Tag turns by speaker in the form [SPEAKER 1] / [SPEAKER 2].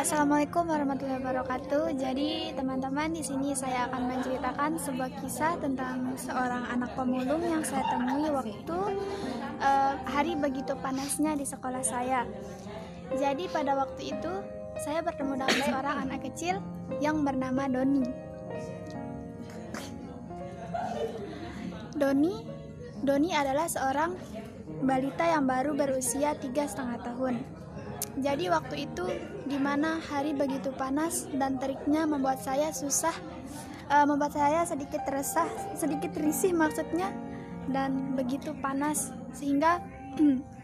[SPEAKER 1] Assalamualaikum warahmatullahi wabarakatuh. Jadi teman-teman di sini saya akan menceritakan sebuah kisah tentang seorang anak pemulung yang saya temui waktu uh, hari begitu panasnya di sekolah saya. Jadi pada waktu itu saya bertemu dengan seorang anak kecil yang bernama Doni. Doni, Doni adalah seorang balita yang baru berusia tiga setengah tahun. Jadi waktu itu di mana hari begitu panas dan teriknya membuat saya susah, uh, membuat saya sedikit resah, sedikit risih maksudnya, dan begitu panas sehingga